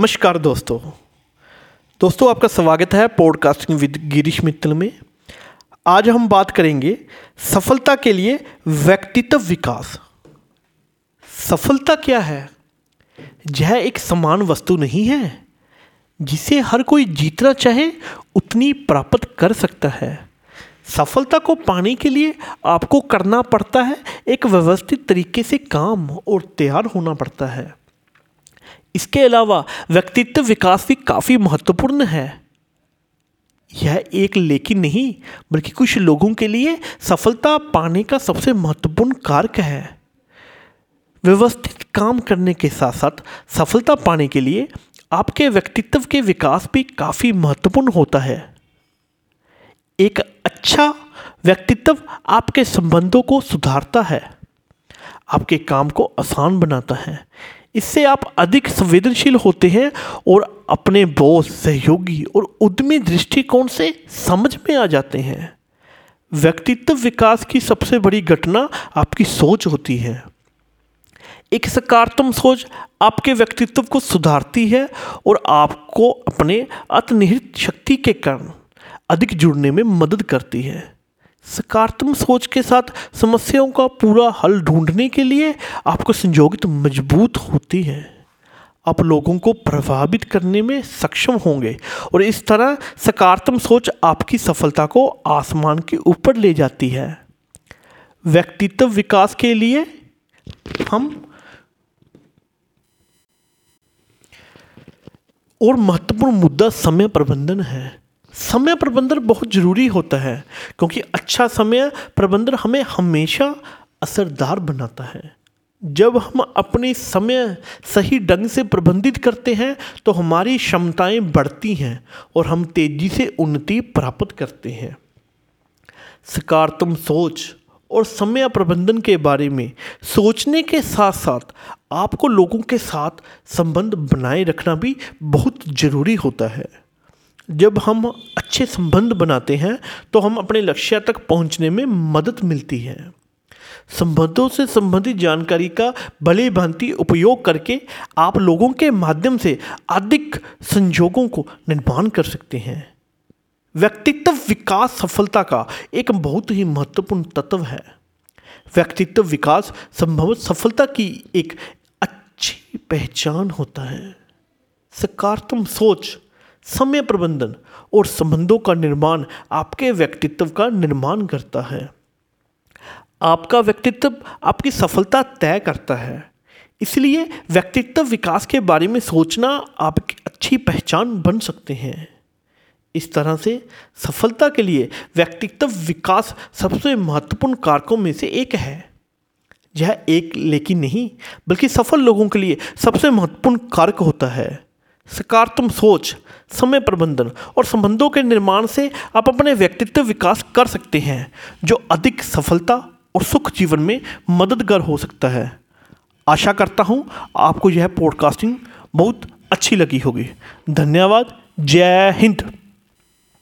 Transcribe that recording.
नमस्कार दोस्तों। दोस्तों, आपका स्वागत है पॉडकास्टिंग विद गिरीश मित्तल में। आज हम बात करेंगे सफलता के लिए व्यक्तित्व विकास। सफलता क्या है? यह एक समान वस्तु नहीं है, जिसे हर कोई जीतना चाहे उतनी प्राप्त कर सकता है। सफलता को पाने के लिए आपको करना पड़ता है एक व्यवस्थित तरीके से काम और तैयार होना पड़ता है। इसके अलावा व्यक्तित्व विकास भी काफ़ी महत्वपूर्ण है। यह एक लेकिन नहीं, बल्कि कुछ लोगों के लिए सफलता पाने का सबसे महत्वपूर्ण कारक है। व्यवस्थित काम करने के साथ साथ सफलता पाने के लिए आपके व्यक्तित्व के विकास भी काफ़ी महत्वपूर्ण होता है। एक अच्छा व्यक्तित्व आपके संबंधों को सुधारता है, आपके काम को आसान बनाता है इससे आप अधिक संवेदनशील होते हैं और अपने बॉस सहयोगी और उद्यमी दृष्टिकोण से समझ में आ जाते हैं। व्यक्तित्व विकास की सबसे बड़ी घटना आपकी सोच होती है। एक सकारात्मक सोच आपके व्यक्तित्व को सुधारती है और आपको अपने अतनिहित शक्ति के कारण अधिक जुड़ने में मदद करती है। सकारात्मक सोच के साथ समस्याओं का पूरा हल ढूँढने के लिए आपको संयोगित मज़बूत होती है। आप लोगों को प्रभावित करने में सक्षम होंगे और इस तरह सकारात्मक सोच आपकी सफलता को आसमान के ऊपर ले जाती है। व्यक्तित्व विकास के लिए हम और महत्वपूर्ण मुद्दा समय प्रबंधन है। समय प्रबंधन बहुत ज़रूरी होता है, क्योंकि अच्छा समय प्रबंधन हमें हमेशा असरदार बनाता है। जब हम अपने समय सही ढंग से प्रबंधित करते हैं तो हमारी क्षमताएँ बढ़ती हैं और हम तेज़ी से उन्नति प्राप्त करते हैं। सकारात्मक सोच और समय प्रबंधन के बारे में सोचने के साथ साथ आपको लोगों के साथ संबंध बनाए रखना भी बहुत ज़रूरी होता है। जब हम अच्छे संबंध बनाते हैं तो हम अपने लक्ष्य तक पहुँचने में मदद मिलती है। संबंधों से संबंधित जानकारी का भले भांति उपयोग करके आप लोगों के माध्यम से अधिक संजोगों को निर्माण कर सकते हैं। व्यक्तित्व विकास सफलता का एक बहुत ही महत्वपूर्ण तत्व है। व्यक्तित्व विकास संभव सफलता की एक अच्छी पहचान होता है। सकारात्मक सोच समय प्रबंधन और संबंधों का निर्माण आपके व्यक्तित्व का निर्माण करता है। आपका व्यक्तित्व आपकी सफलता तय करता है। इसलिए व्यक्तित्व विकास के बारे में सोचना आपकी अच्छी पहचान बन सकते हैं। इस तरह से सफलता के लिए व्यक्तित्व विकास सबसे महत्वपूर्ण कारकों में से एक है। यह एक लेकिन नहीं, बल्कि सफल लोगों के लिए सबसे महत्वपूर्ण कारक होता है। सकारात्मक सोच, समय प्रबंधन और संबंधों के निर्माण से आप अपने व्यक्तित्व विकास कर सकते हैं, जो अधिक सफलता और सुख जीवन में मददगार हो सकता है। आशा करता हूँ आपको यह पॉडकास्टिंग बहुत अच्छी लगी होगी। धन्यवाद। जय हिंद।